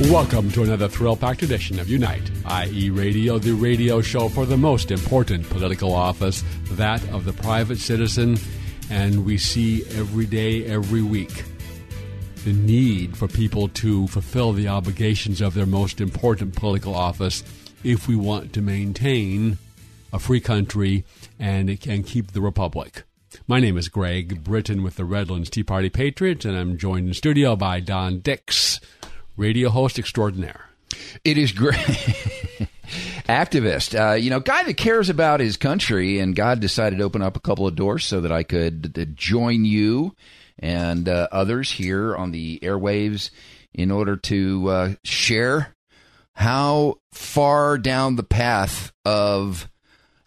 Welcome to another thrill packed edition of Unite, IE, Radio, the radio show for the most important political office, that of the private citizen. And we see every day, every week, the need for people to fulfill the obligations of their most important political office if we want to maintain a free country and, and keep the republic. My name is Greg Britton with the Redlands Tea Party Patriots, and I'm joined in studio by Don Dix, radio host extraordinaire. It is great. Activist, uh, you know, guy that cares about his country, and God decided to open up a couple of doors so that I could uh, join you and uh, others here on the airwaves in order to uh, share how far down the path of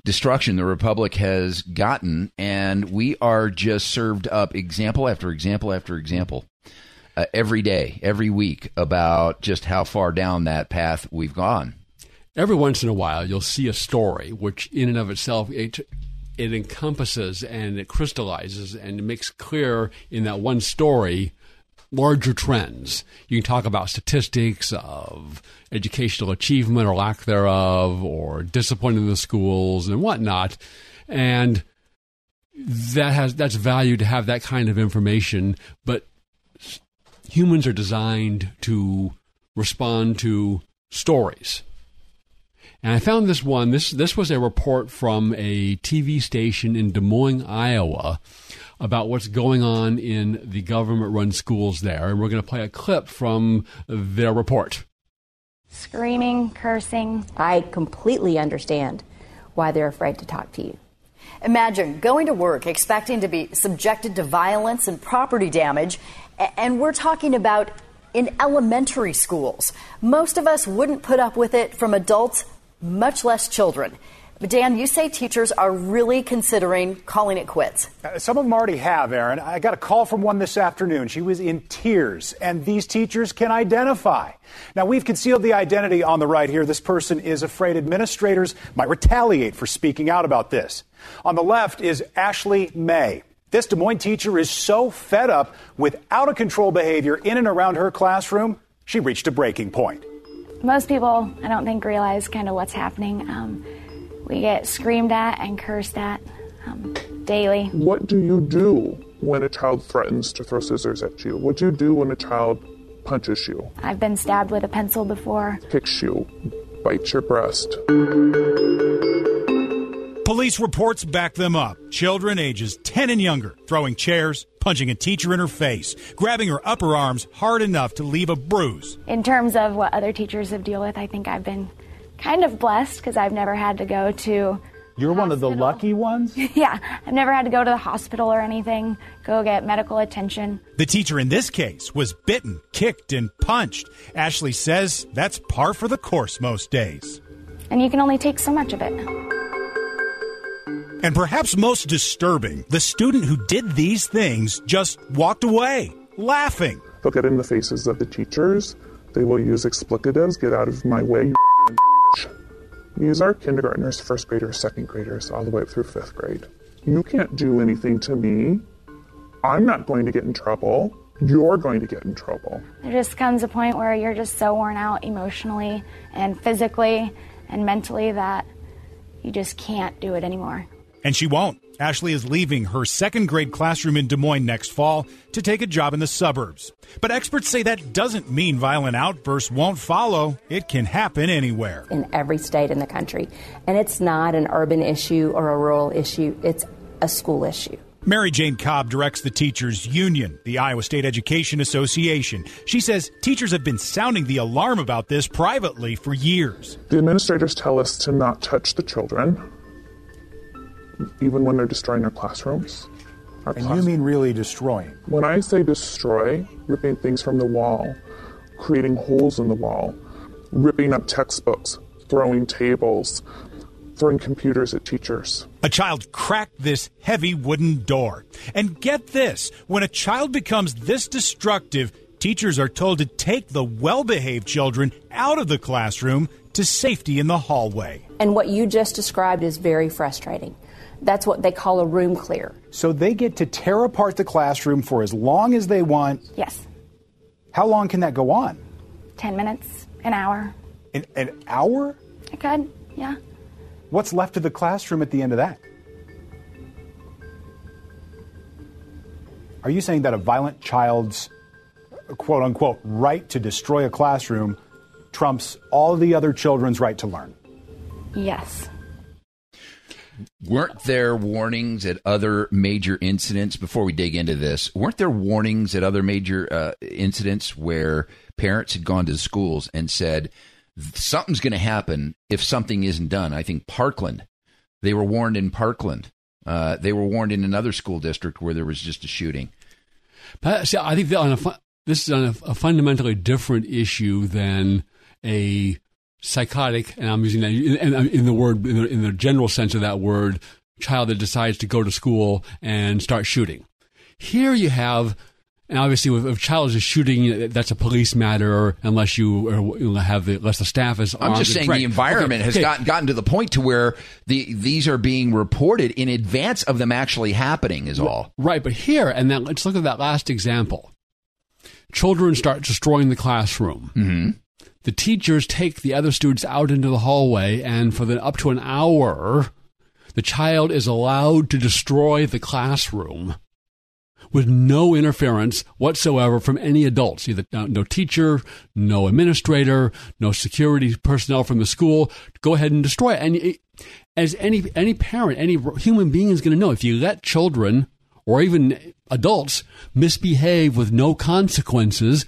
destruction the republic has gotten, and we are just served up example after example after example uh, every day, every week about just how far down that path we've gone. Every once in a while, you'll see a story which, in and of itself, it, it encompasses and it crystallizes and it makes clear in that one story larger trends. You can talk about statistics of educational achievement or lack thereof, or discipline in the schools and whatnot, and that has that's value to have that kind of information. But humans are designed to respond to stories. And I found this one. This this was a report from a TV station in Des Moines, Iowa, about what's going on in the government-run schools there. And we're going to play a clip from their report. Screaming, cursing. I completely understand why they're afraid to talk to you. Imagine going to work expecting to be subjected to violence and property damage, and we're talking about in elementary schools. Most of us wouldn't put up with it from adults, much less children. But Dan, you say teachers are really considering calling it quits. Uh, some of them already have, Aaron. I got a call from one this afternoon. She was in tears, and these teachers can identify. Now, we've concealed the identity on the right here. This person is afraid administrators might retaliate for speaking out about this. On the left is Ashley May. This Des Moines teacher is so fed up with out of control behavior in and around her classroom, she reached a breaking point. Most people, I don't think, realize kind of what's happening. Um, we get screamed at and cursed at um, daily. What do you do when a child threatens to throw scissors at you? What do you do when a child punches you? I've been stabbed with a pencil before. Kicks you, bites your breast. Police reports back them up. Children ages 10 and younger throwing chairs, punching a teacher in her face, grabbing her upper arms hard enough to leave a bruise. In terms of what other teachers have dealt with, I think I've been kind of blessed because I've never had to go to. You're one of the lucky ones? yeah, I've never had to go to the hospital or anything, go get medical attention. The teacher in this case was bitten, kicked, and punched. Ashley says that's par for the course most days. And you can only take so much of it. And perhaps most disturbing, the student who did these things just walked away, laughing. They'll get in the faces of the teachers. They will use explicatives, get out of my way, these are kindergartners, first graders, second graders, all the way up through fifth grade. You can't do anything to me. I'm not going to get in trouble. You're going to get in trouble. There just comes a point where you're just so worn out emotionally and physically and mentally that you just can't do it anymore. And she won't. Ashley is leaving her second grade classroom in Des Moines next fall to take a job in the suburbs. But experts say that doesn't mean violent outbursts won't follow. It can happen anywhere. In every state in the country. And it's not an urban issue or a rural issue, it's a school issue. Mary Jane Cobb directs the Teachers Union, the Iowa State Education Association. She says teachers have been sounding the alarm about this privately for years. The administrators tell us to not touch the children, even when they're destroying their classrooms. Our And class- you mean really destroying? When I say destroy, ripping things from the wall, creating holes in the wall, ripping up textbooks, throwing tables, throwing computers at teachers. A child cracked this heavy wooden door. And get this when a child becomes this destructive, teachers are told to take the well behaved children out of the classroom to safety in the hallway. And what you just described is very frustrating. That's what they call a room clear. So they get to tear apart the classroom for as long as they want. Yes. How long can that go on? 10 minutes, an hour. An, an hour? I could, yeah. What's left of the classroom at the end of that? Are you saying that a violent child's quote unquote right to destroy a classroom trumps all the other children's right to learn? Yes. Weren't there warnings at other major incidents before we dig into this? Weren't there warnings at other major uh, incidents where parents had gone to the schools and said something's going to happen if something isn't done? I think Parkland, they were warned in Parkland. Uh, they were warned in another school district where there was just a shooting. But see, I think on a this is on a, a fundamentally different issue than a psychotic, and I'm using that in, in, in the word in the, in the general sense of that word, child that decides to go to school and start shooting. Here you have, and obviously, if a child is shooting, that's a police matter unless you have the unless the staff is. I'm just saying trained. the environment Okay, has okay. gotten gotten to the point to where the these are being reported in advance of them actually happening. Is all. Right, but here, and then let's look at that last example. Children start destroying the classroom. Mm-hmm. The teachers take the other students out into the hallway, and for the, up to an hour, the child is allowed to destroy the classroom with no interference whatsoever from any adults, either no, teacher, no administrator, no security personnel from the school. Go ahead and destroy it. And it, as any any parent, any human being is going to know, if you let children or even adults misbehave with no consequences,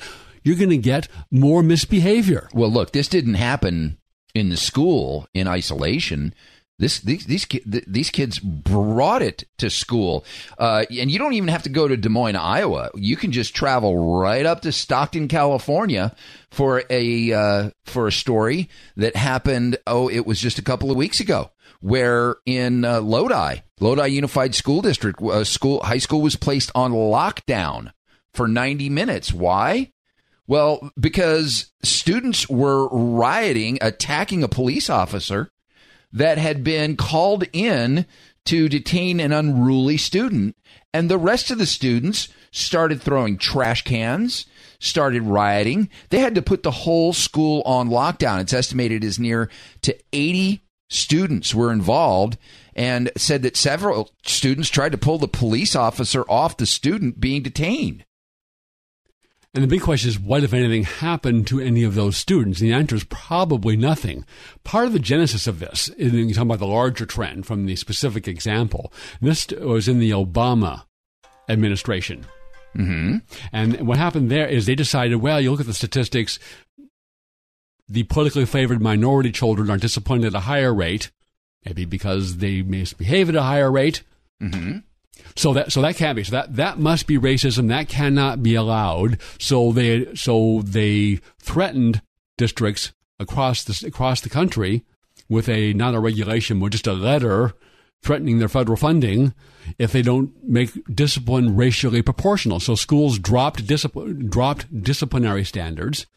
you're going to get more misbehavior. Well, look, this didn't happen in the school in isolation. This these these these kids brought it to school, uh, and you don't even have to go to Des Moines, Iowa. You can just travel right up to Stockton, California, for a uh, for a story that happened. Oh, it was just a couple of weeks ago, where in uh, Lodi, Lodi Unified School District, uh, school high school was placed on lockdown for ninety minutes. Why? Well, because students were rioting, attacking a police officer that had been called in to detain an unruly student. And the rest of the students started throwing trash cans, started rioting. They had to put the whole school on lockdown. It's estimated as near to 80 students were involved and said that several students tried to pull the police officer off the student being detained. And the big question is, what, if anything, happened to any of those students? And the answer is probably nothing. Part of the genesis of this, and you're talking about the larger trend from the specific example, this was in the Obama administration. Mm-hmm. And what happened there is they decided, well, you look at the statistics, the politically favored minority children are disciplined at a higher rate, maybe because they misbehave at a higher rate. Mm-hmm. So that so that can't be. So that that must be racism. That cannot be allowed. So they so they threatened districts across the across the country with a not a regulation, but just a letter threatening their federal funding if they don't make discipline racially proportional. So schools dropped discipline dropped disciplinary standards.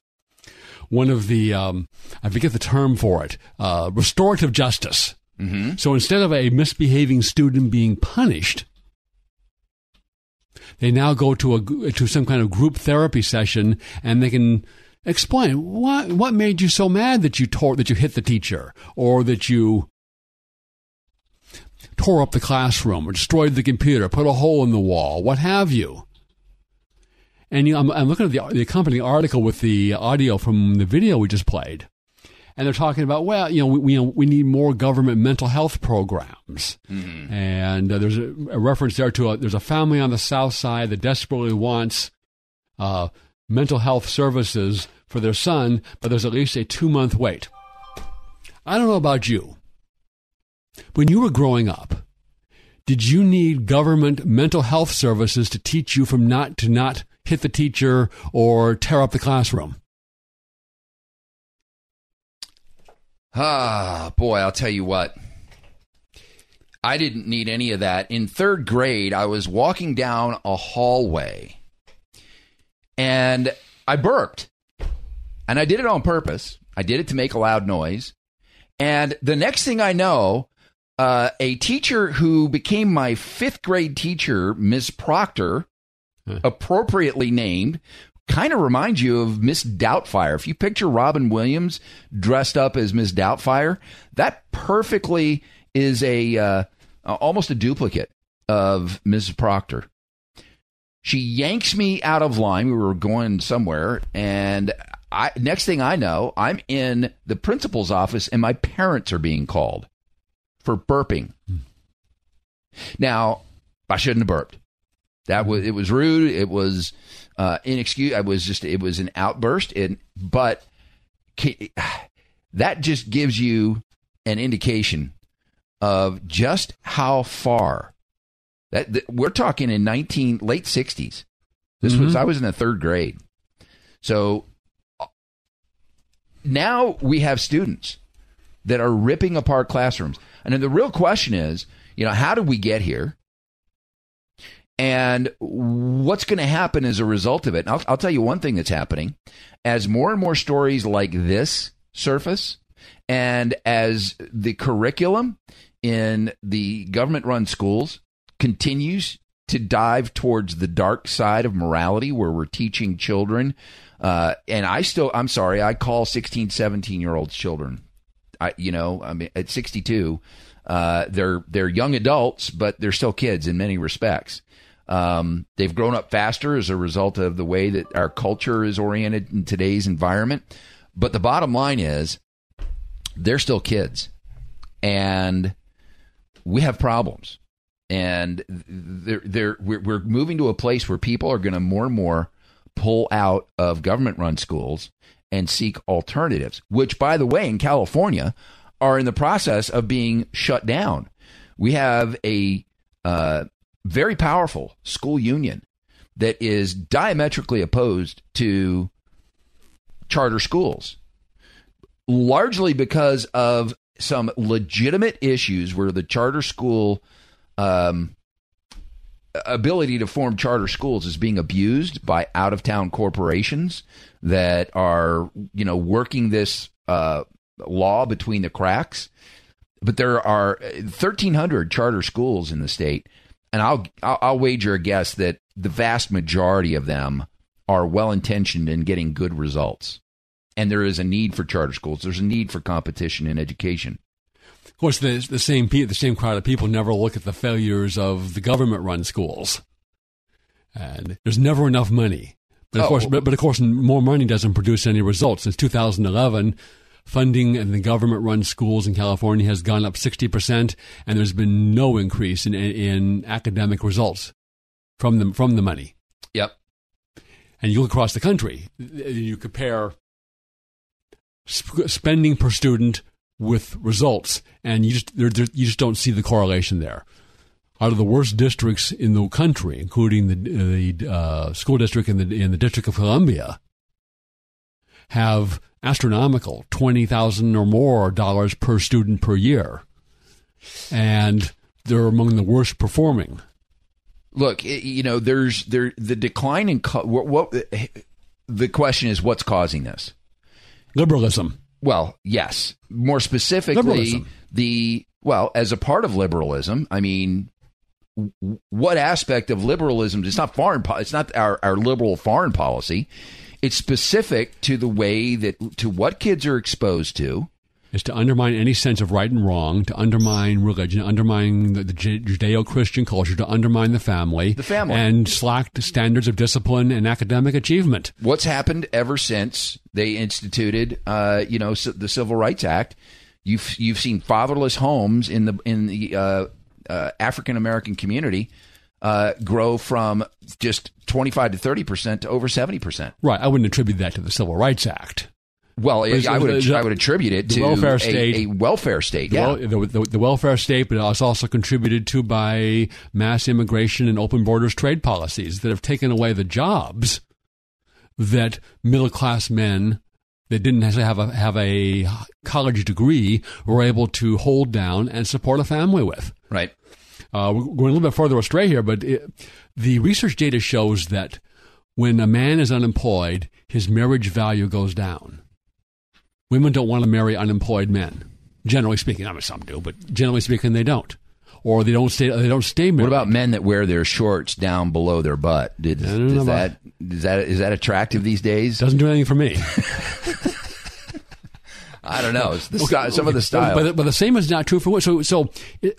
One of the um, I forget the term for it, uh, restorative justice. Mm-hmm. So instead of a misbehaving student being punished, they now go to a to some kind of group therapy session and they can explain what what made you so mad that you tore that you hit the teacher or that you tore up the classroom or destroyed the computer, put a hole in the wall, what have you. And you I'm, I'm looking at the, the accompanying article with the audio from the video we just played, and they're talking about well, you know, we we, you know, we need more government mental health programs, and uh, there's a, a reference there to a, there's a family on the south side that desperately wants uh, mental health services for their son, but there's at least a two month wait. I don't know about you. When you were growing up, did you need government mental health services to teach you from not to not hit the teacher or tear up the classroom? Ah, boy, I'll tell you what. I didn't need any of that. In third grade, I was walking down a hallway and I burped. And I did it on purpose. I did it to make a loud noise. And the next thing I know, uh, a teacher who became my fifth grade teacher, Miss Proctor, appropriately named, kind of reminds you of Miss Doubtfire. If you picture Robin Williams dressed up as Miss Doubtfire, that perfectly is a uh, almost a duplicate of Mrs. Proctor. She yanks me out of line. We were going somewhere, and I next thing I know, I'm in the principal's office, and my parents are being called for burping. Now, I shouldn't have burped. That was it was rude. It was uh, inexcusable. I was just it was an outburst. And but that just gives you an indication of just how far that, that we're talking in 19 late 60s. This was I was in the third grade. So now we have students that are ripping apart classrooms. And then the real question is, you know, how did we get here? And what's going to happen as a result of it? I'll, I'll tell you one thing that's happening. As more and more stories like this surface, and as the curriculum in the government run schools continues to dive towards the dark side of morality where we're teaching children uh, and i still i'm sorry i call 16 17 year olds children i you know i mean at 62 uh, they're they're young adults but they're still kids in many respects um, they've grown up faster as a result of the way that our culture is oriented in today's environment. But the bottom line is they're still kids. And we have problems. And they're, they're, we're, we're moving to a place where people are going to more and more pull out of government run schools and seek alternatives, which, by the way, in California are in the process of being shut down. We have a uh, very powerful school union that is diametrically opposed to charter schools, largely because of some legitimate issues where the charter school um, ability to form charter schools is being abused by out of town corporations that are, you know, working this uh, law between the cracks. But there are 1,300 charter schools in the state, and I'll I'll wager a guess that the vast majority of them are well intentioned in getting good results. And there is a need for charter schools. There's a need for competition in education. Of course, the, the same the same crowd of people never look at the failures of the government-run schools, and there's never enough money. But of Oh. course, but, but of course, more money doesn't produce any results. Since 2011, funding in the government-run schools in California has gone up 60 percent, and there's been no increase in in academic results from the from the money. Yep. And you look across the country, you compare sp- spending per student with results, and you just there, there, you just don't see the correlation there. Out of the worst districts in the country, including the the uh, school district in the in the District of Columbia, have astronomical twenty thousand or more dollars per student per year, and they're among the worst performing. Look, you know, there's there the decline in co- what, what the question is what's causing this? Liberalism. Well, yes. More specifically, Liberalism. the well, as a part of liberalism, I mean, what aspect of liberalism? It's not foreign. Po- it's not our, our liberal foreign policy. It's specific to the way that to what kids are exposed to. is to undermine any sense of right and wrong, to undermine religion, undermine the, the Judeo Christian culture, to undermine the family, The family. and slack the standards of discipline and academic achievement. What's happened ever since they instituted, uh, you know, the Civil Rights Act? You've you've seen fatherless homes in the in the uh, uh, African American community uh, grow from just twenty five to thirty percent to over seventy percent. Right. I wouldn't attribute that to the Civil Rights Act. Well, But I would I would attribute it the to welfare a, state. a welfare state. The, Yeah, the, the, the welfare state, but it's also contributed to by mass immigration and open borders trade policies that have taken away the jobs that middle class men that didn't necessarily have a have a college degree were able to hold down and support a family with. right. Uh, we're going a little bit further astray here, but it, the research data shows that when a man is unemployed, his marriage value goes down. Women don't want to marry unemployed men. Generally speaking, I mean some do, but generally speaking, they don't, or they don't stay. They don't stay married. What about men that wear their shorts down below their butt? Did, about- that is that is that attractive these days? Doesn't do anything for me. I don't know. Sty- some of the style. But, but the same is not true for women. So, so it,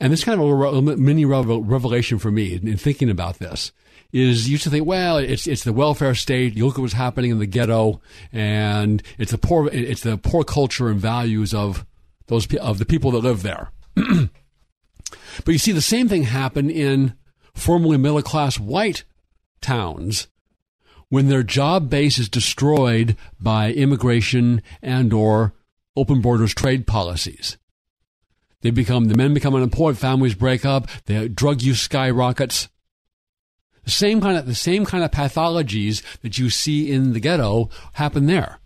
and this kind of a mini revelation for me in, in thinking about this is you used to think, well, it's it's the welfare state. You look at what's happening in the ghetto, and it's the poor it's the poor culture and values of those of the people that live there. but you see the same thing happen in formerly middle class white towns when their job base is destroyed by immigration and or open borders trade policies. They become the men become unemployed, families break up, the drug use skyrockets. The same kind of the same kind of pathologies that you see in the ghetto happen there.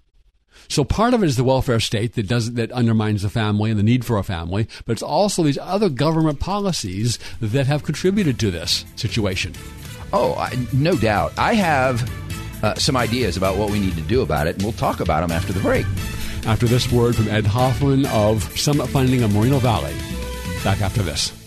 So part of it is the welfare state that does that undermines the family and the need for a family, but it's also these other government policies that have contributed to this situation. oh, I, no doubt. I have uh, some ideas about what we need to do about it, and we'll talk about them after the break. After this word from Ed Hoffman of Summit Funding of Moreno Valley. Back after this.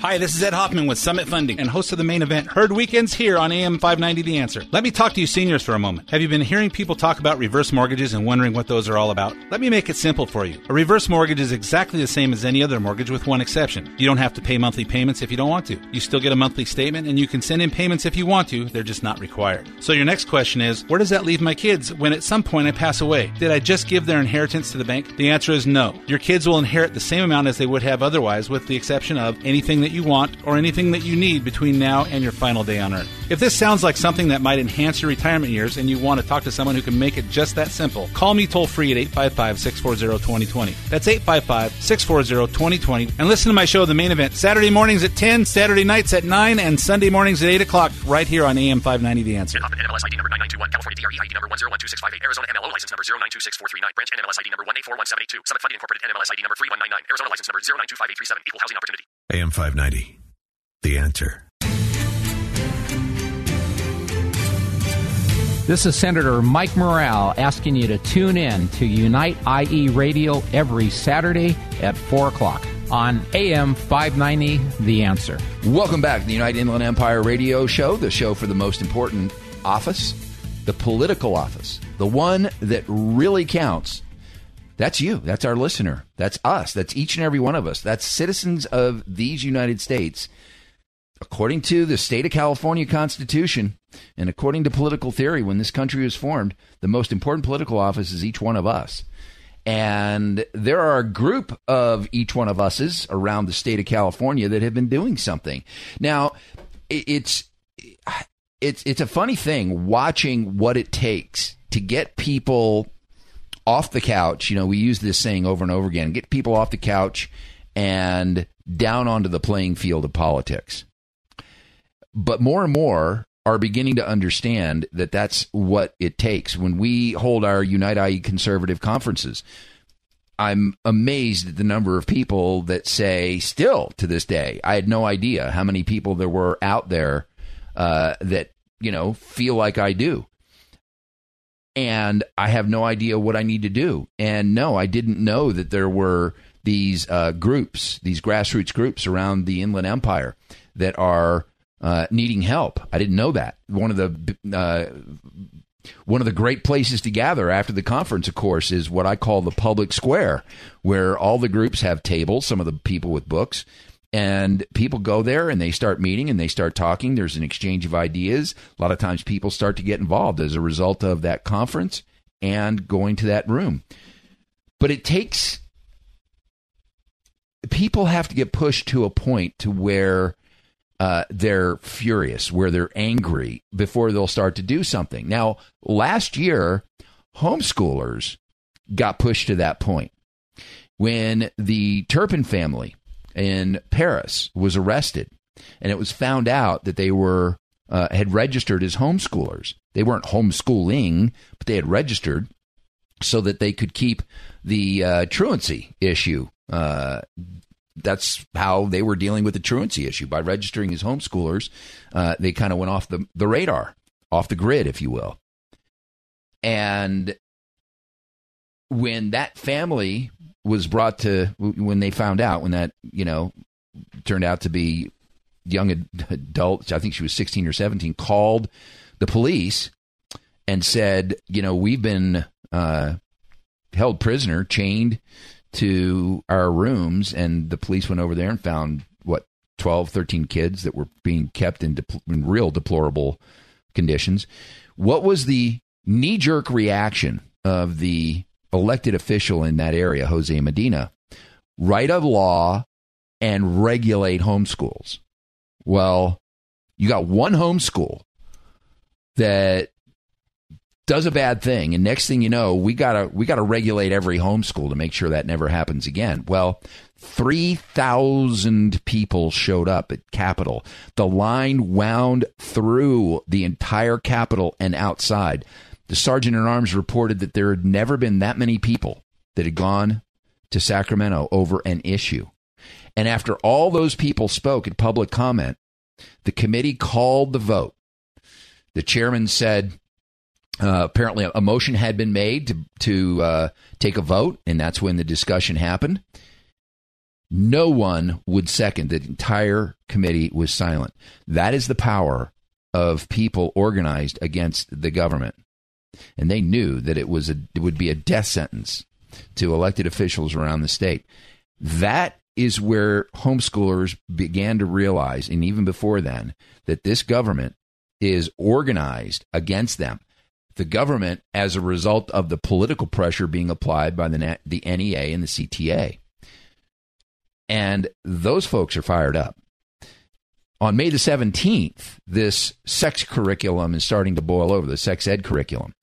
Hi, this is Ed Hoffman with Summit Funding and host of the main event, Heard Weekends here on AM 590 The Answer. Let me talk to you seniors for a moment. Have you been hearing people talk about reverse mortgages and wondering what those are all about? Let me make it simple for you. A reverse mortgage is exactly the same as any other mortgage with one exception. You don't have to pay monthly payments if you don't want to. You still get a monthly statement and you can send in payments if you want to, they're just not required. So your next question is, where does that leave my kids when at some point I pass away? Did I just give their inheritance to the bank? The answer is no. Your kids will inherit the same amount as they would have otherwise with the exception of anything that you want or anything that you need between now and your final day on earth. If this sounds like something that might enhance your retirement years and you want to talk to someone who can make it just that simple, call me toll free at 855 640 2020. That's 855 640 2020. And listen to my show, The Main Event, Saturday mornings at 10, Saturday nights at 9, and Sunday mornings at 8 o'clock, right here on AM 590 The Answer. NMLS ID number 9921, California DRE ID number 1012658, Arizona MLO license number 0926439, branch NMLS ID number 1841782, Summit Funding Incorporated NMLS ID number 3199, Arizona license number 0925837, equal housing opportunity. AM 590. The answer. This is Senator Mike Morrell asking you to tune in to Unite IE Radio every Saturday at 4 o'clock on AM 590 The Answer. Welcome back to the United Inland Empire Radio Show, the show for the most important office, the political office, the one that really counts. That's you. That's our listener. That's us. That's each and every one of us. That's citizens of these United States. According to the state of California Constitution and according to political theory, when this country was formed, the most important political office is each one of us. And there are a group of each one of us's around the state of California that have been doing something. Now, it's it's it's a funny thing watching what it takes to get people off the couch. You know, we use this saying over and over again: get people off the couch and down onto the playing field of politics. But more and more are beginning to understand that that's what it takes when we hold our Unite IE conservative conferences. I'm amazed at the number of people that say, still to this day, I had no idea how many people there were out there uh, that, you know, feel like I do. And I have no idea what I need to do. And no, I didn't know that there were these uh, groups, these grassroots groups around the Inland Empire that are uh, needing help. I didn't know that. One of the uh, one of the great places to gather after the conference, of course, is what I call the public square, where all the groups have tables, some of the people with books, and people go there and they start meeting and they start talking. There's an exchange of ideas. A lot of times people start to get involved as a result of that conference and going to that room. But it takes people have to get pushed to a point to where uh, they're furious, where they're angry before they'll start to do something. Now, last year, homeschoolers got pushed to that point. When the Turpin family in Perris was arrested, and it was found out that they were uh, had registered as homeschoolers. They weren't homeschooling, but they had registered so that they could keep the uh, truancy issue. Uh, that's how they were dealing with the truancy issue by registering as homeschoolers. Uh, they kind of went off the, the radar, off the grid, if you will. And when that family was brought to, when they found out, when that, you know, turned out to be young adult, I think she was 16 or 17, called the police and said, you know, we've been uh, held prisoner, chained to our rooms. And the police went over there and found, what, 12, 13 kids that were being kept in, in real deplorable conditions. What was the knee jerk reaction of the elected official in that area, Jose Medina? Write a law and regulate homeschools. Well, you got one homeschool that does a bad thing and next thing you know we got to we got to regulate every homeschool to make sure that never happens again well 3000 people showed up at capitol the line wound through the entire capitol and outside the sergeant at arms reported that there had never been that many people that had gone to sacramento over an issue and after all those people spoke at public comment, the committee called the vote. The chairman said, uh, apparently, a motion had been made to to uh, take a vote, and that's when the discussion happened. No one would second. The entire committee was silent. That is the power of people organized against the government, and they knew that it was a it would be a death sentence to elected officials around the state. That is where homeschoolers began to realize, and even before then, that this government is organized against them. The government, as a result of the political pressure being applied by the, the NEA and the CTA. And those folks are fired up. On May the 17th, this sex curriculum is starting to boil over, the sex ed curriculum.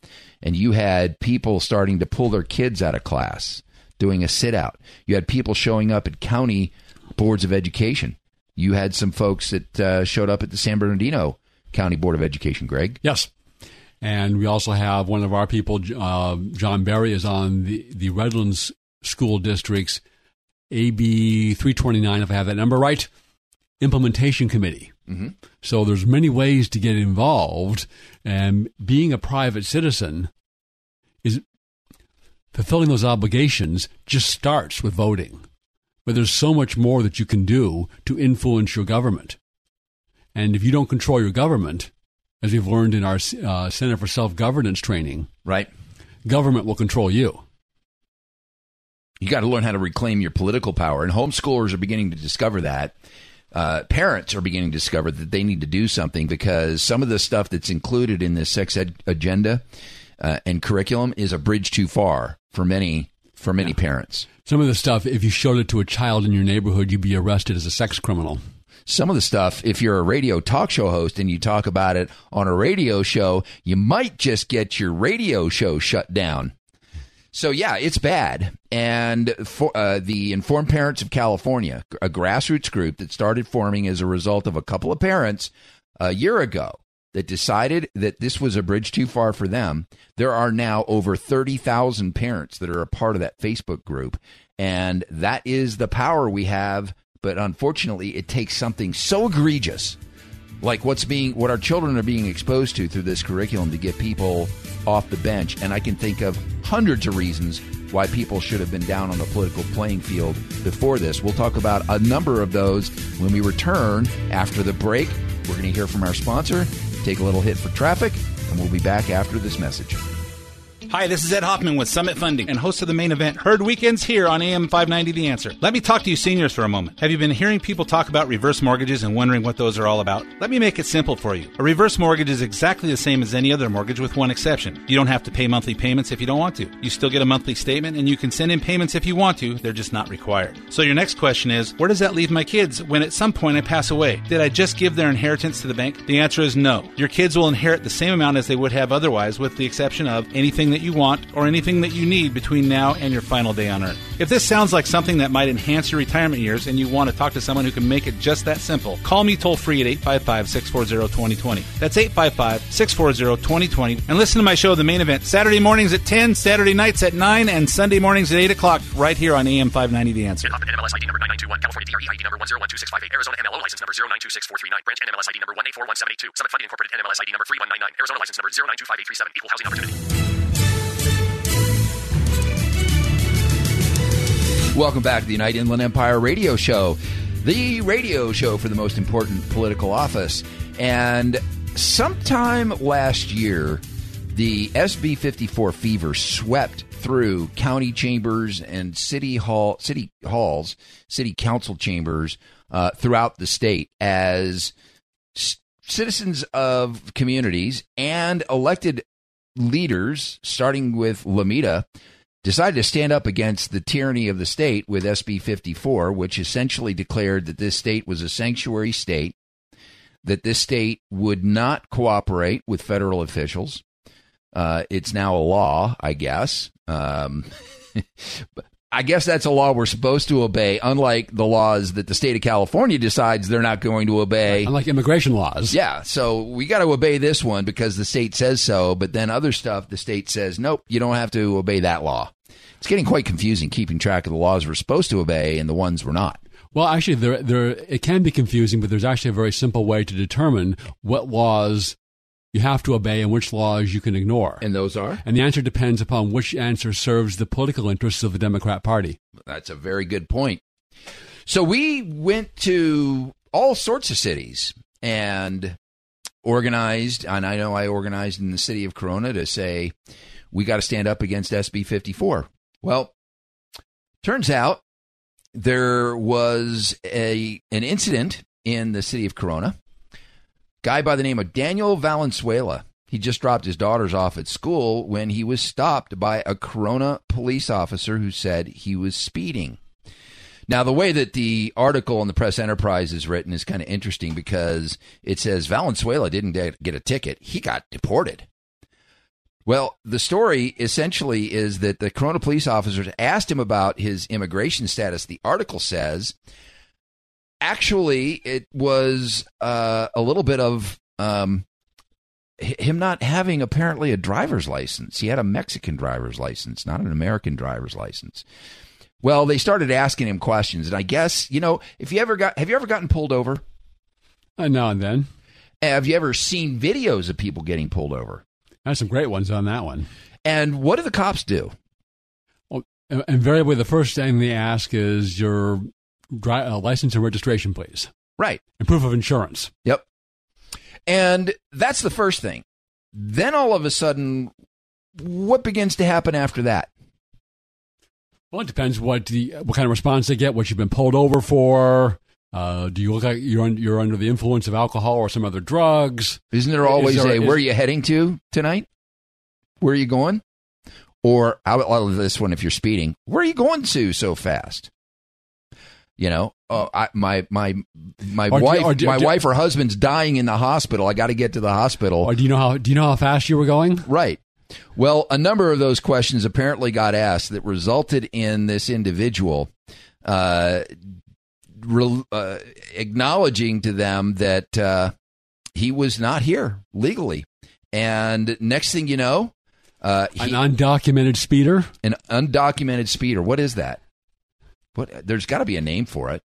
And you had people starting to pull their kids out of class doing a sit out. You had people showing up at county boards of education. You had some folks that uh, showed up at the San Bernardino County Board of Education, Greg. Yes. And we also have one of our people, uh, John Berry, is on the, the Redlands School District's AB 329, if I have that number right, implementation committee. Mm-hmm. So there's many ways to get involved, and being a private citizen is fulfilling those obligations just starts with voting. But there's so much more that you can do to influence your government. And if you don't control your government, as we've learned in our uh, Center for Self Governance training, right, government will control you. You got to learn how to reclaim your political power, and homeschoolers are beginning to discover that. Uh, parents are beginning to discover that they need to do something because some of the stuff that's included in this sex ed agenda uh, and curriculum is a bridge too far for many for many yeah. parents. Some of the stuff, if you showed it to a child in your neighborhood, you'd be arrested as a sex criminal. Some of the stuff, if you're a radio talk show host and you talk about it on a radio show, you might just get your radio show shut down. So yeah, it's bad. And for uh, the Informed Parents of California, a grassroots group that started forming as a result of a couple of parents a year ago, that decided that this was a bridge too far for them. There are now over 30,000 parents that are a part of that Facebook group. And that is the power we have. But unfortunately, it takes something so egregious like what's being what our children are being exposed to through this curriculum to get people off the bench. And i can think of hundreds of reasons why people should have been down on the political playing field before this. We'll talk about a number of those when we return after the break. We're going to hear from our sponsor take a little hit for traffic, and we'll be back after this message. Hi, this is Ed Hoffman with Summit Funding and host of the main event, Heard Weekends here on AM 590 The Answer. Let me talk to you seniors for a moment. Have you been hearing people talk about reverse mortgages and wondering what those are all about? Let me make it simple for you. A reverse mortgage is exactly the same as any other mortgage with one exception. You don't have to pay monthly payments if you don't want to. You still get a monthly statement and you can send in payments if you want to, they're just not required. So your next question is, where does that leave my kids when at some point I pass away? Did I just give their inheritance to the bank? The answer is no. Your kids will inherit the same amount as they would have otherwise with the exception of anything that you want or anything that you need between now and your final day on Earth. If this sounds like something that might enhance your retirement years and you want to talk to someone who can make it just that simple, call me toll free at 855 640 2020. That's 855 640 2020. And listen to my show, The Main Event, Saturday mornings at 10, Saturday nights at 9, and Sunday mornings at 8 o'clock, right here on AM 590 The Answer. NMLS ID number 9921, California DRE ID number 1012658, Arizona MLO license number 0926439, Branch NMLS ID number 1841782, Summit Funding Incorporated NMLS ID number 3199, Arizona license number 0925837, Equal Housing Opportunity. Welcome back to the United Inland Empire Radio Show, the radio show for the most important political office. And sometime last year, the SB 54 fever swept through county chambers and city hall, city halls, city council chambers uh, throughout the state as citizens of communities and elected leaders, starting with Lamita, decided to stand up against the tyranny of the state with SB 54, which essentially declared that this state was a sanctuary state, that this state would not cooperate with federal officials. Uh, it's now a law, I guess. Um, I guess that's a law we're supposed to obey, unlike the laws that the state of California decides they're not going to obey. Unlike immigration laws. Yeah, so we got to obey this one because the state says so, but then other stuff the state says, nope, you don't have to obey that law. It's getting quite confusing keeping track of the laws we're supposed to obey and the ones we're not. Well, actually, there, there, it can be confusing, but there's actually a very simple way to determine what laws you have to obey and which laws you can ignore. And those are? And the answer depends upon which answer serves the political interests of the Democrat Party. That's a very good point. So we went to all sorts of cities and organized, and I know I organized in the city of Corona to say we got to stand up against SB 54. Well, turns out there was a an incident in the city of Corona. Guy by the name of Daniel Valenzuela. He just dropped his daughters off at school when he was stopped by a Corona police officer who said he was speeding. Now, the way that the article in the Press Enterprise is written is kind of interesting because it says Valenzuela didn't get a ticket, he got deported. Well, the story essentially is that the Corona police officers asked him about his immigration status. The article says actually it was uh, a little bit of um, him not having apparently a driver's license. He had a Mexican driver's license, not an American driver's license. Well, they started asking him questions, and I guess you know if you ever got have you ever gotten pulled over? Uh, now and then. Have you ever seen videos of people getting pulled over? There's some great ones on that one. And what do the cops do? Well, invariably, the first thing they ask is your dri- uh, license and registration, please. Right. And proof of insurance. Yep. And that's the first thing. Then all of a sudden, what begins to happen after that? Well, it depends what the what kind of response they get, what you've been pulled over for. Uh, do you look like you're un- you're under the influence of alcohol or some other drugs? Isn't there always Is there- a is- where are you heading to tonight? Where are you going? Or I love this one if you're speeding. Where are you going to so fast? You know, oh, I, my my my Or wife or do- my do- wife or husband's dying in the hospital. I got to get to the hospital. Or do you know how do you know how fast you were going? Right. Well, a number of those questions apparently got asked that resulted in this individual uh, re- uh, acknowledging to them that uh, he was not here legally. And next thing you know, uh, An undocumented speeder. an undocumented speeder. What is that? What? There's got to be a name for it.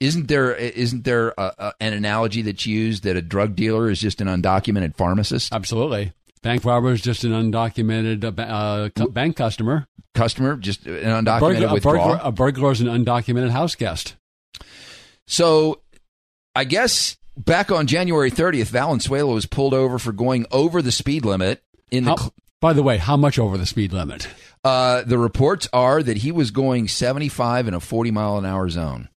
Isn't there? Isn't there a, a, an analogy that's used that a drug dealer is just an undocumented pharmacist? Absolutely. Bank robber is just an undocumented uh, uh, bank customer. Customer, just an A undocumented burglar, a, withdrawal. burglar, a burglar is an undocumented house guest. So, I guess back on January 30th, Valenzuela was pulled over for going over the speed limit in the. How- cl- by the way, how much over the speed limit? Uh, the reports are that he was going 75 in a 40 mile an hour zone.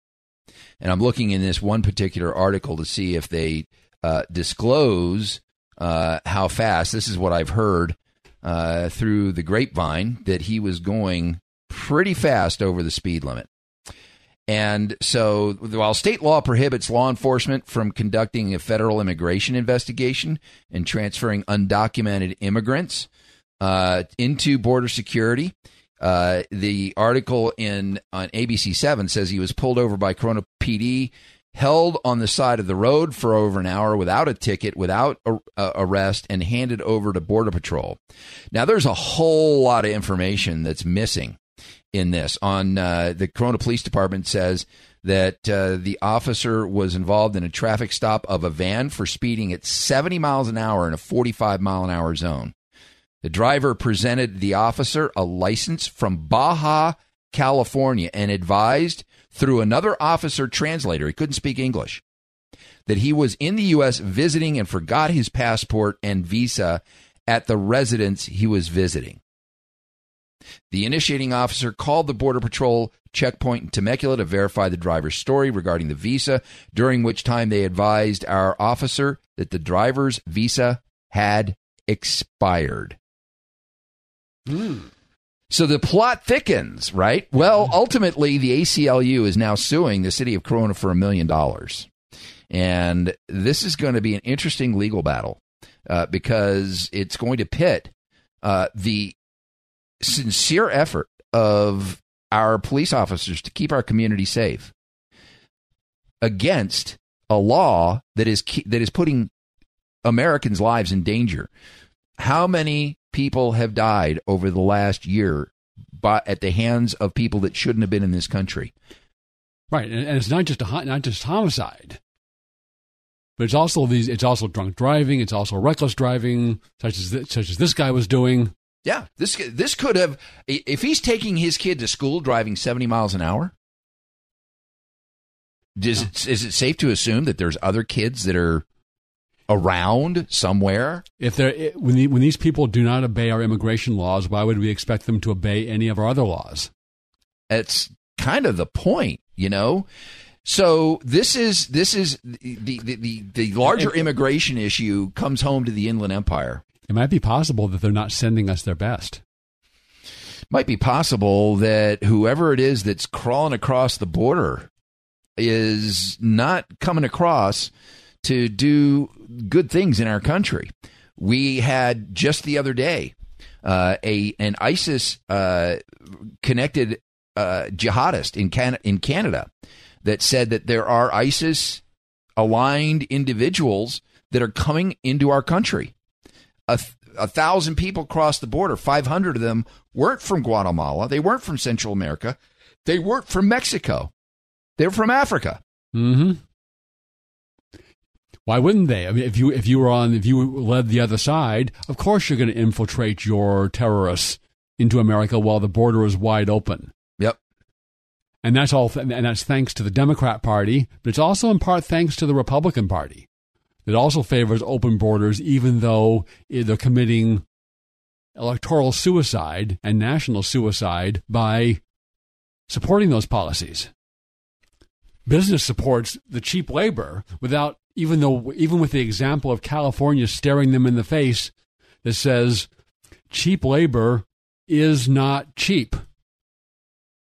And I'm looking in this one particular article to see if they uh, disclose uh, how fast. This is what I've heard uh, through the grapevine that he was going pretty fast over the speed limit. And so, while state law prohibits law enforcement from conducting a federal immigration investigation and transferring undocumented immigrants, uh, into border security. Uh, the article in on ABC Seven says he was pulled over by Corona PD, held on the side of the road for over an hour without a ticket, without a, a arrest, and handed over to Border Patrol. Now, there's a whole lot of information that's missing in this. On uh, the Corona Police Department says that uh, the officer was involved in a traffic stop of a van for speeding at 70 miles an hour in a 45 mile an hour zone. The driver presented the officer a license from Baja, California, and advised through another officer translator, he couldn't speak English, that he was in the U.S. visiting and forgot his passport and visa at the residence he was visiting. The initiating officer called the Border Patrol checkpoint in Temecula to verify the driver's story regarding the visa, during which time they advised our officer that the driver's visa had expired. So the plot thickens, right? Well, ultimately, the ACLU is now suing the city of Corona for a million dollars. And this is going to be an interesting legal battle uh, because it's going to pit uh, the sincere effort of our police officers to keep our community safe against a law that is that is putting Americans' lives in danger. How many people have died over the last year by, at the hands of people that shouldn't have been in this country? Right, and, and it's not just a not just homicide, but it's also these. It's also drunk driving. It's also reckless driving, such as this, such as this guy was doing. Yeah, this this could have if he's taking his kid to school driving 70 miles an hour. Is it, is it safe to assume that there's other kids that are around somewhere? If they're when the, when these people do not obey our immigration laws, why would we expect them to obey any of our other laws? It's kind of the point, you know. So this is this is the the the, the larger immigration issue comes home to the Inland Empire. It might be possible that they're not sending us their best. Might be possible that whoever it is that's crawling across the border is not coming across to do good things in our country. We had just the other day uh, a an ISIS uh, connected uh, jihadist in Can- in Canada that said that there are ISIS aligned individuals that are coming into our country. A, th- a thousand people crossed the border. Five hundred of them weren't from Guatemala. They weren't from Central America. They weren't from Mexico. They're from Africa. Mm-hmm. Why wouldn't they? I mean, if you if you were on if you led the other side, of course you're going to infiltrate your terrorists into America while the border is wide open. Yep. And that's all, and that's thanks to the Democrat Party, but it's also in part thanks to the Republican Party that also favors open borders, even though they're committing electoral suicide and national suicide by supporting those policies. Business supports the cheap labor without even though even with the example of California staring them in the face that says cheap labor is not cheap.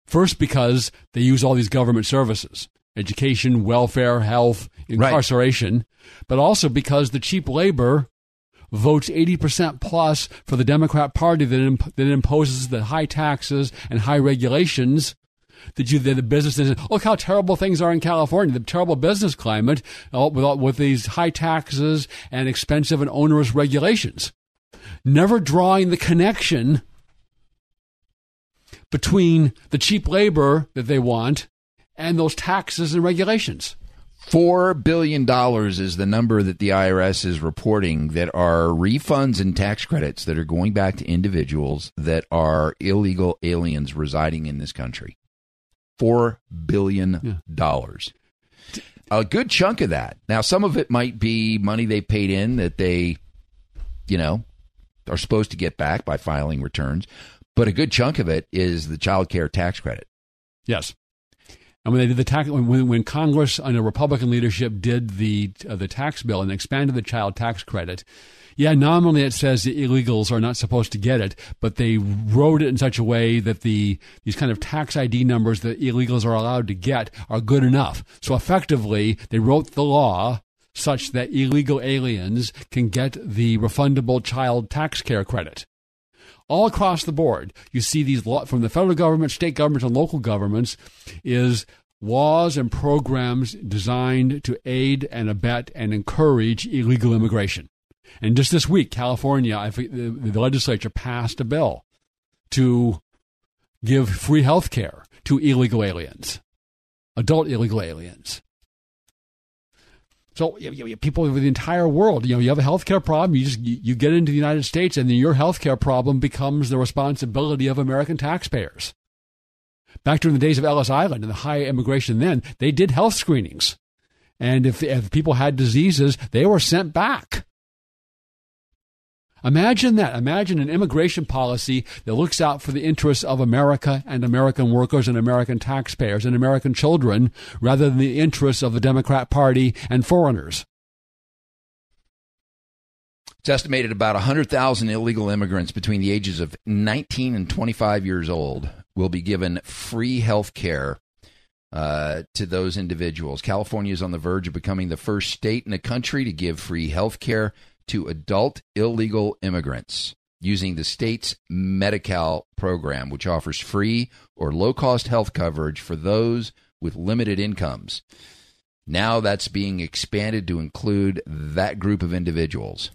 First, because they use all these government services education, welfare, health, incarceration, right. but also because the cheap labor votes 80% plus for the Democrat Party that, imp- that imposes the high taxes and high regulations that you the businesses look how terrible things are in California, the terrible business climate uh, with with these high taxes and expensive and onerous regulations. Never drawing the connection between the cheap labor that they want and those taxes and regulations. Four billion dollars is the number that the IRS is reporting that are refunds and tax credits that are going back to individuals that are illegal aliens residing in this country. Four billion dollars. Yeah. A good chunk of that. Now, some of it might be money they paid in that they, you know, are supposed to get back by filing returns, but a good chunk of it is the child care tax credit. Yes. And when they did the tax, when, when Congress under Republican leadership did the uh, the tax bill and expanded the child tax credit, yeah, nominally it says the illegals are not supposed to get it, but they wrote it in such a way that the these kind of tax ID numbers that illegals are allowed to get are good enough. So effectively, they wrote the law such that illegal aliens can get the refundable child tax care credit. all across the board. You see these law, from the federal government, state governments, and local governments is laws and programs designed to aid and abet and encourage illegal immigration. And just this week, California, I, the, the legislature passed a bill to give free health care to illegal aliens, adult illegal aliens. So you people over the entire world, you know, you have a healthcare problem, you just you get into the United States, and then your healthcare problem becomes the responsibility of American taxpayers. Back during the days of Ellis Island and the high immigration, then they did health screenings, and if if people had diseases, they were sent back. Imagine that. Imagine an immigration policy that looks out for the interests of America and American workers and American taxpayers and American children rather than the interests of the Democrat Party and foreigners. It's estimated about 100,000 illegal immigrants between the ages of 19 and 25 years old will be given free health care uh, to those individuals. California is on the verge of becoming the first state in the country to give free health care to adult illegal immigrants using the state's Medi-Cal program, which offers free or low cost health coverage for those with limited incomes. Now that's being expanded to include that group of individuals.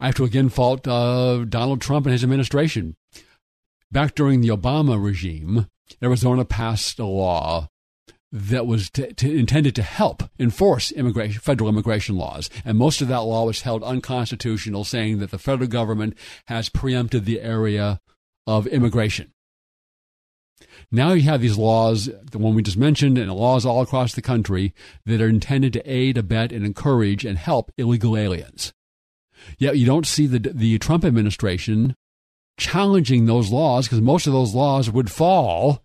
I have to again fault uh, Donald Trump and his administration. Back during the Obama regime, Arizona passed a law that was intended to help enforce immigration, federal immigration laws. And most of that law was held unconstitutional, saying that the federal government has preempted the area of immigration. Now you have these laws, the one we just mentioned, and laws all across the country that are intended to aid, abet, and encourage and help illegal aliens. Yet you don't see the, the Trump administration challenging those laws because most of those laws would fall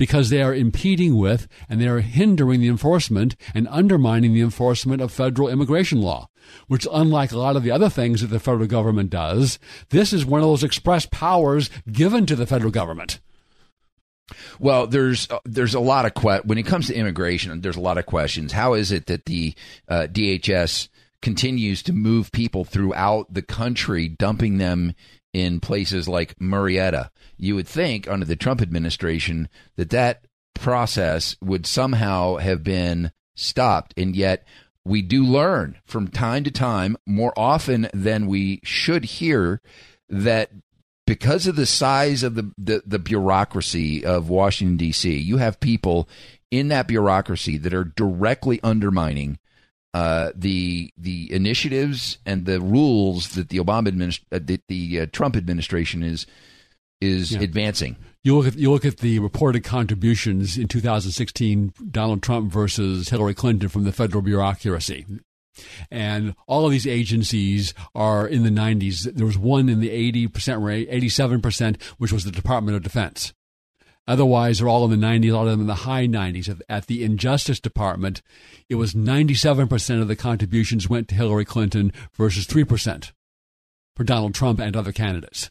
because they are impeding with and they are hindering the enforcement and undermining the enforcement of federal immigration law, which, unlike a lot of the other things that the federal government does, this is one of those express powers given to the federal government. Well, there's uh, there's a lot of que- when it comes to immigration. There's a lot of questions. How is it that the uh, DHS continues to move people throughout the country, dumping them in places like Murrieta. You would think under the Trump administration that that process would somehow have been stopped, and yet we do learn from time to time, more often than we should hear, that because of the size of the, the, the bureaucracy of Washington, D.C., you have people in that bureaucracy that are directly undermining uh, the the initiatives and the rules that the Obama administration, uh, the, the uh, Trump administration is is yeah. advancing. You look at you look at the reported contributions in 2016, Donald Trump versus Hillary Clinton from the federal bureaucracy. And all of these agencies are in the 90s. There was one in the 80% rate, 87%, which was the Department of Defense. Otherwise, they're all in the 90s, a lot of them in the high 90s. At the Injustice Department, it was 97% of the contributions went to Hillary Clinton versus 3% for Donald Trump and other candidates.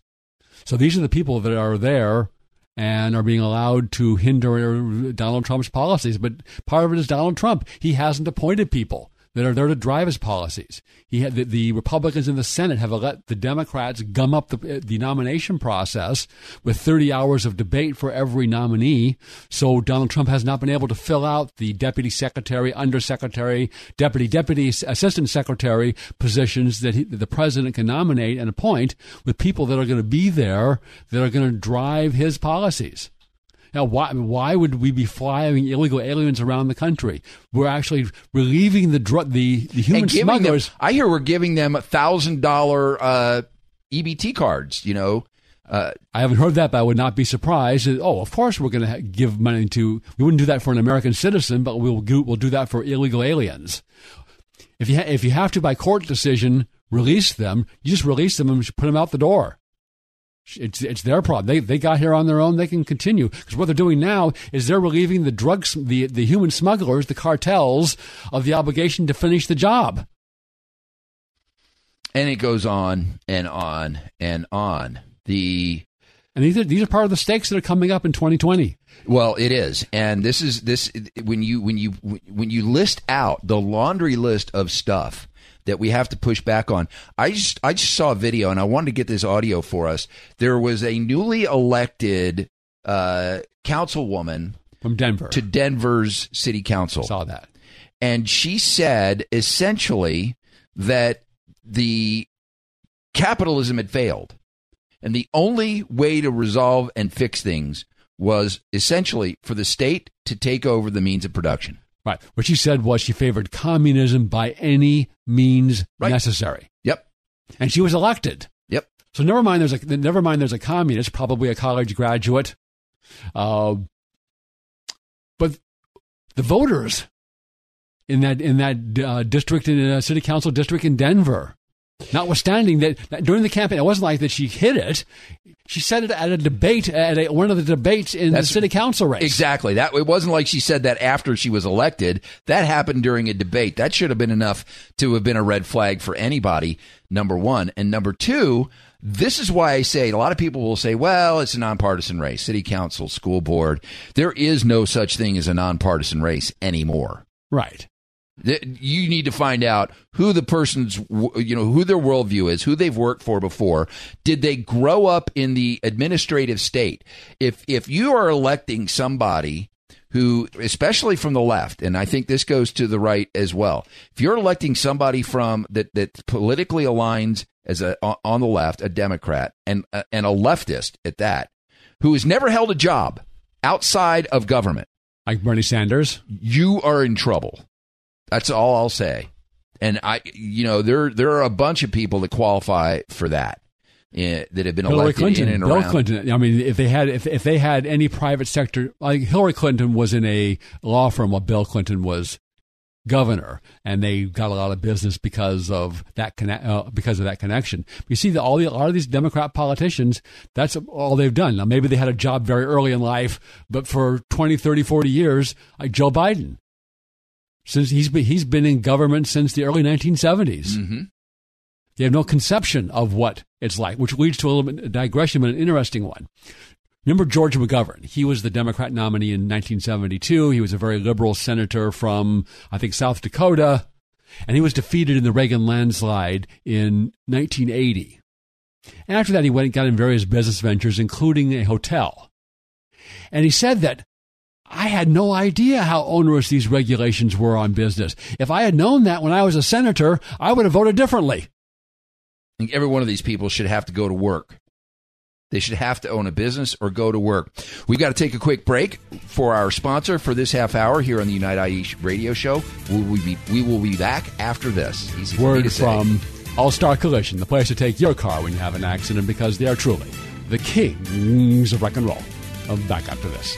So these are the people that are there and are being allowed to hinder Donald Trump's policies. But part of it is Donald Trump. He hasn't appointed people that are there to drive his policies. He had, the, the, Republicans in the Senate have let the Democrats gum up the, the nomination process with 30 hours of debate for every nominee. So Donald Trump has not been able to fill out the deputy secretary, undersecretary, deputy, deputy assistant secretary positions that, he, that the president can nominate and appoint with people that are going to be there that are going to drive his policies. Now, why, why would we be flying illegal aliens around the country? We're actually relieving the drug, the, the human smugglers. Them, I hear we're giving them thousand dollar uh, EBT cards. You know, uh, I haven't heard that, but I would not be surprised. Oh, of course we're going to give money to. We wouldn't do that for an American citizen, but we'll do, we'll do that for illegal aliens. If you ha- if you have to by court decision release them, you just release them and put them out the door. It's it's their problem. They they got here on their own. They can continue because what they're doing now is they're relieving the drugs, the the human smugglers, the cartels of the obligation to finish the job. And it goes on and on and on. The and these are these are part of the stakes that are coming up in 2020. Well, it is, and this is this when you when you when you list out the laundry list of stuff that we have to push back on. I just I just saw a video and I wanted to get this audio for us. There was a newly elected uh, councilwoman from Denver to Denver's city council. Saw that. And she said essentially that the capitalism had failed. And the only way to resolve and fix things was essentially for the state to take over the means of production. Right. What she said was she favored communism by any means right. necessary. Yep. And she was elected. Yep. So never mind. There's a never mind. There's a communist, probably a college graduate. Uh, but the voters in that in that uh, district in a city council district in Denver Notwithstanding that, that, during the campaign, it wasn't like that she hid it. She said it at a debate, at a, one of the debates in That's, the city council race. Exactly. That it wasn't like she said that after she was elected. That happened during a debate. That should have been enough to have been a red flag for anybody. Number one, and number two. This is why I say a lot of people will say, well, it's a nonpartisan race, city council, school board. There is no such thing as a nonpartisan race anymore. Right. You need to find out who the person's, you know, who their worldview is, who they've worked for before. Did they grow up in the administrative state? If if you are electing somebody who, especially from the left, and I think this goes to the right as well. If you're electing somebody from that that politically aligns as a on the left, a Democrat, and uh, and a leftist at that, who has never held a job outside of government, like Bernie Sanders, you are in trouble that's all I'll say. And I, you know, there there are a bunch of people that qualify for that. Uh, that have been Hillary elected Clinton, in and Bill around. Clinton. I mean, if they had if if they had any private sector, like Hillary Clinton was in a law firm while Bill Clinton was governor, and they got a lot of business because of that connect, uh, because of that connection. You see, the, all the a lot of these Democrat politicians, that's all they've done. Now, maybe they had a job very early in life, but for 20, 30, 40 years, like Joe Biden, since he's been, he's been in government since the early 1970s. Mm-hmm. They have no conception of what it's like, which leads to a little bit of digression, but an interesting one. Remember George McGovern? He was the Democrat nominee in 1972. He was a very liberal senator from, I think, South Dakota, and he was defeated in the Reagan landslide in 1980. And after that, he went and got in various business ventures, including a hotel. And he said that I had no idea how onerous these regulations were on business. If I had known that when I was a senator, I would have voted differently. I think every one of these people should have to go to work. They should have to own a business or go to work. We've got to take a quick break for our sponsor for this half hour here on the Unite IE radio show. We will be, we will be back after this. Easy Word from All Star Collision, the place to take your car when you have an accident because they are truly the kings of rock and roll. I'll back after this.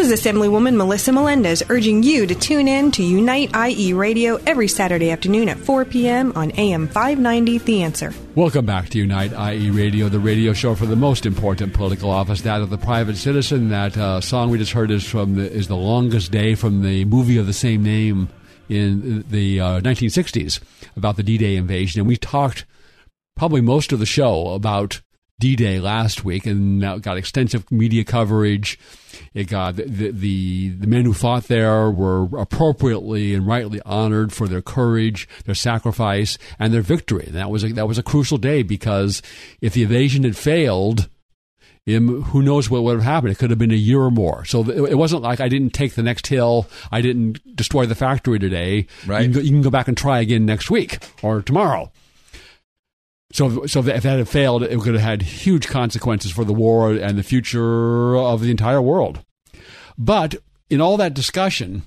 Is Assemblywoman Melissa Melendez urging you to tune in to Unite IE Radio every Saturday afternoon at 4 p.m. on AM 590 The Answer. Welcome back to Unite IE Radio, the radio show for the most important political office, that of the private citizen. That uh, song we just heard is from the, is the longest day from the movie of the same name in the uh, 1960s about the D-Day invasion, and we talked probably most of the show about D-Day last week, and now got extensive media coverage. It got the, the the men who fought there were appropriately and rightly honored for their courage, their sacrifice, and their victory. And that was a, that was a crucial day because if the invasion had failed, who knows what would have happened? It could have been a year or more. So it wasn't like I didn't take the next hill. I didn't destroy the factory today. Right. You can, go, you can go back and try again next week or tomorrow. So, so if that had failed, it could have had huge consequences for the war and the future of the entire world. But in all that discussion,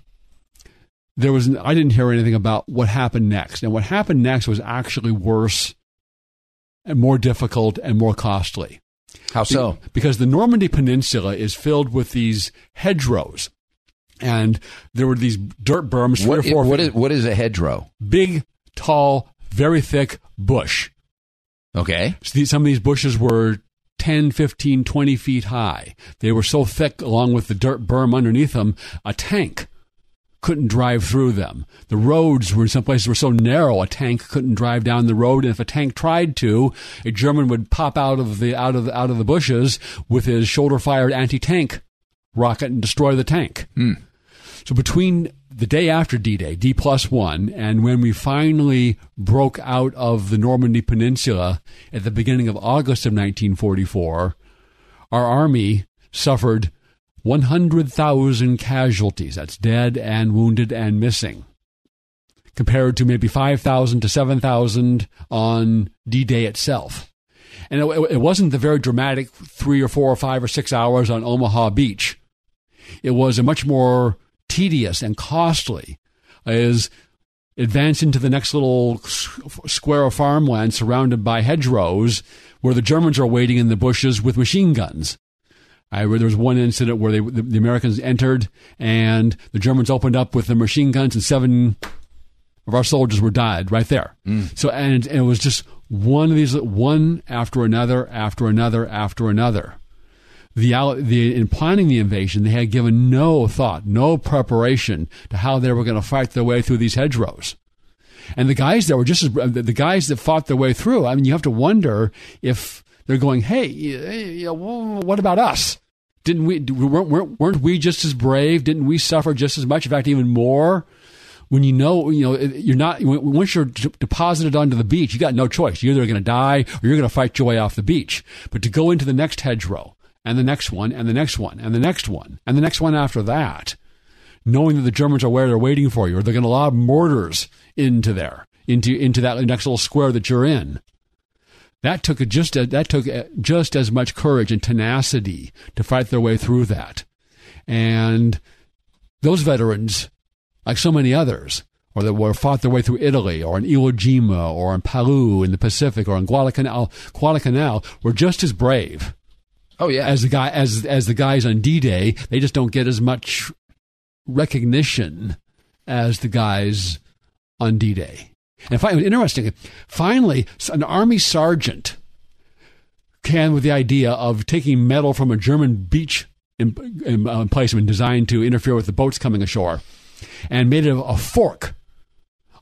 there was I didn't hear anything about what happened next, and what happened next was actually worse and more difficult and more costly. How so? Because the Normandy Peninsula is filled with these hedgerows, and there were these dirt berms. What, four what is what is a hedgerow? big, tall, very thick bush. Okay. Some of these bushes were 10, 15, 20 feet high. They were so thick, along with the dirt berm underneath them, a tank couldn't drive through them. The roads were in some places were so narrow, a tank couldn't drive down the road. And if a tank tried to, a German would pop out of the out of the, out of the bushes with his shoulder-fired anti-tank rocket and destroy the tank. Hmm. So between the day after D-Day, D plus one, and when we finally broke out of the Normandy Peninsula at the beginning of August of 1944, our army suffered 100,000 casualties. That's dead and wounded and missing. Compared to maybe 5,000 to 7,000 on D-Day itself. And it, it wasn't the very dramatic three or four or five or six hours on Omaha Beach. It was a much more tedious and costly is advance into the next little square of farmland surrounded by hedgerows where the Germans are waiting in the bushes with machine guns. I read there was one incident where they, the, the Americans entered and the Germans opened up with their machine guns and seven of our soldiers were died right there. Mm. So and, and it was just one of these one after another after another after another the, the in planning the invasion, they had given no thought, no preparation to how they were going to fight their way through these hedgerows. And the guys that were just as, the guys that fought their way through. I mean, you have to wonder if they're going, "Hey, what about us? Didn't we weren't, weren't weren't we just as brave? Didn't we suffer just as much? In fact, even more." When you know, you know, you're not. Once you're deposited onto the beach, you got no choice. You're either going to die or you're going to fight your way off the beach. But to go into the next hedgerow, and the next one, and the next one, and the next one, and the next one after that, knowing that the Germans are where they're waiting for you, or they're going to lob mortars into there, into into that next little square that you're in. That took just that took just as much courage and tenacity to fight their way through that, and those veterans, like so many others, or that were fought their way through Italy, or in Iwo Jima, or in Palau in the Pacific, or in Guadalcanal, Guadalcanal, were just as brave. Oh yeah, as the guy as as the guys on D Day, they just don't get as much recognition as the guys on D Day. And finally, interesting. Finally, an army sergeant came with the idea of taking metal from a German beach em- em- uh, emplacement designed to interfere with the boats coming ashore, and made it a fork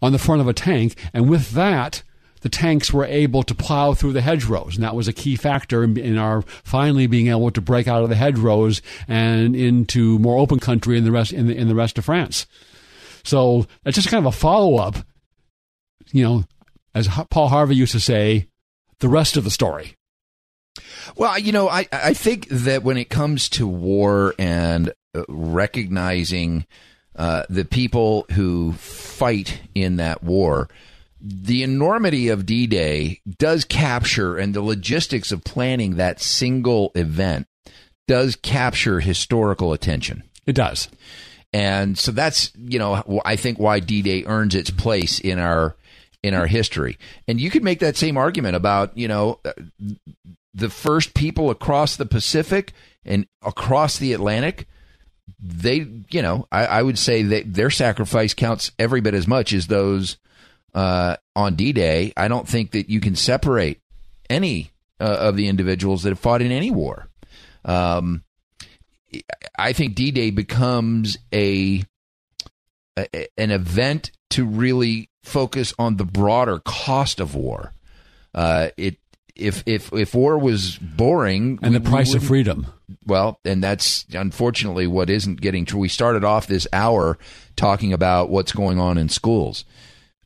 on the front of a tank, and with that, the tanks were able to plow through the hedgerows, and that was a key factor in, in our finally being able to break out of the hedgerows and into more open country in the rest in the, in the rest of France. So that's just kind of a follow up. You know, as Paul Harvey used to say, the rest of the story. Well, you know, I, I think that when it comes to war and uh, recognizing uh, the people who fight in that war, the enormity of D Day does capture, and the logistics of planning that single event does capture historical attention. It does. And so that's, you know, I think why D Day earns its place in our in our history. And you could make that same argument about, you know, uh, the first people across the Pacific and across the Atlantic, they, you know, I, I would say that their sacrifice counts every bit as much as those uh, on D Day. I don't think that you can separate any uh, of the individuals that have fought in any war. Um, I think D Day becomes a, a an event to really focus on the broader cost of war. Uh, it if if if war was boring And we- the price of freedom. Well, and that's unfortunately what isn't getting true. We started off this hour talking about what's going on in schools.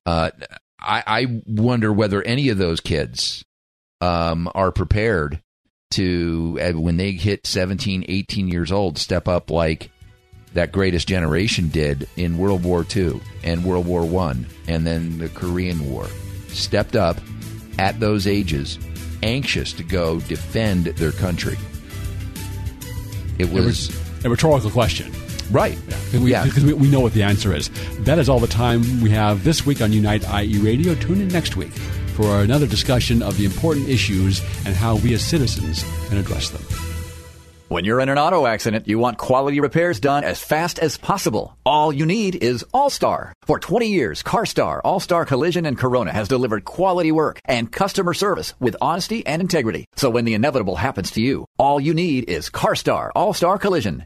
Uh, I, I wonder whether any of those kids um, are prepared to, uh, when they hit 17, 18 years old, step up like that greatest generation did in World War II and World War One, and then the Korean War. Stepped up at those ages anxious to go defend their country. It was a rhetorical question. Right. Because we, Yeah. because we, we know what the answer is. That is all the time we have this week on Unite IE Radio. Tune in next week for another discussion of the important issues and how we as citizens can address them. When you're in an auto accident, you want quality repairs done as fast as possible. All you need is All-Star. For 20 years, CarStar, All-Star Collision and Corona has delivered quality work and customer service with honesty and integrity. So when the inevitable happens to you, all you need is CarStar, All-Star Collision.